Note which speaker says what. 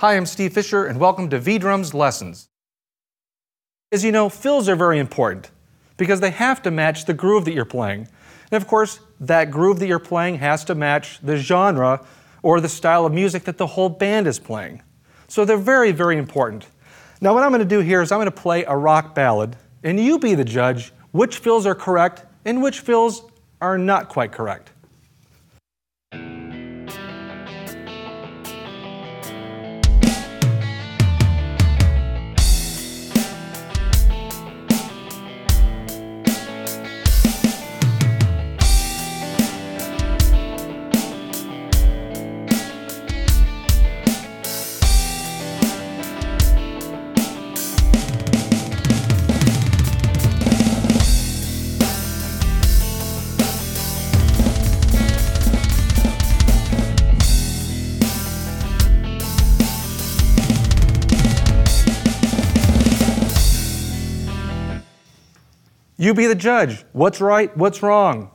Speaker 1: Hi, I'm Steve Fisher, and welcome to V-Drums Lessons. As you know, fills are very important because they have to match the groove that you're playing. And of course, that groove that you're playing has to match the genre or the style of music that the whole band is playing. So they're very, very important. Now, what I'm going to do here is I'm going to play a rock ballad, and you be the judge which fills are correct and which fills are not quite correct. You be the judge. What's right? What's wrong?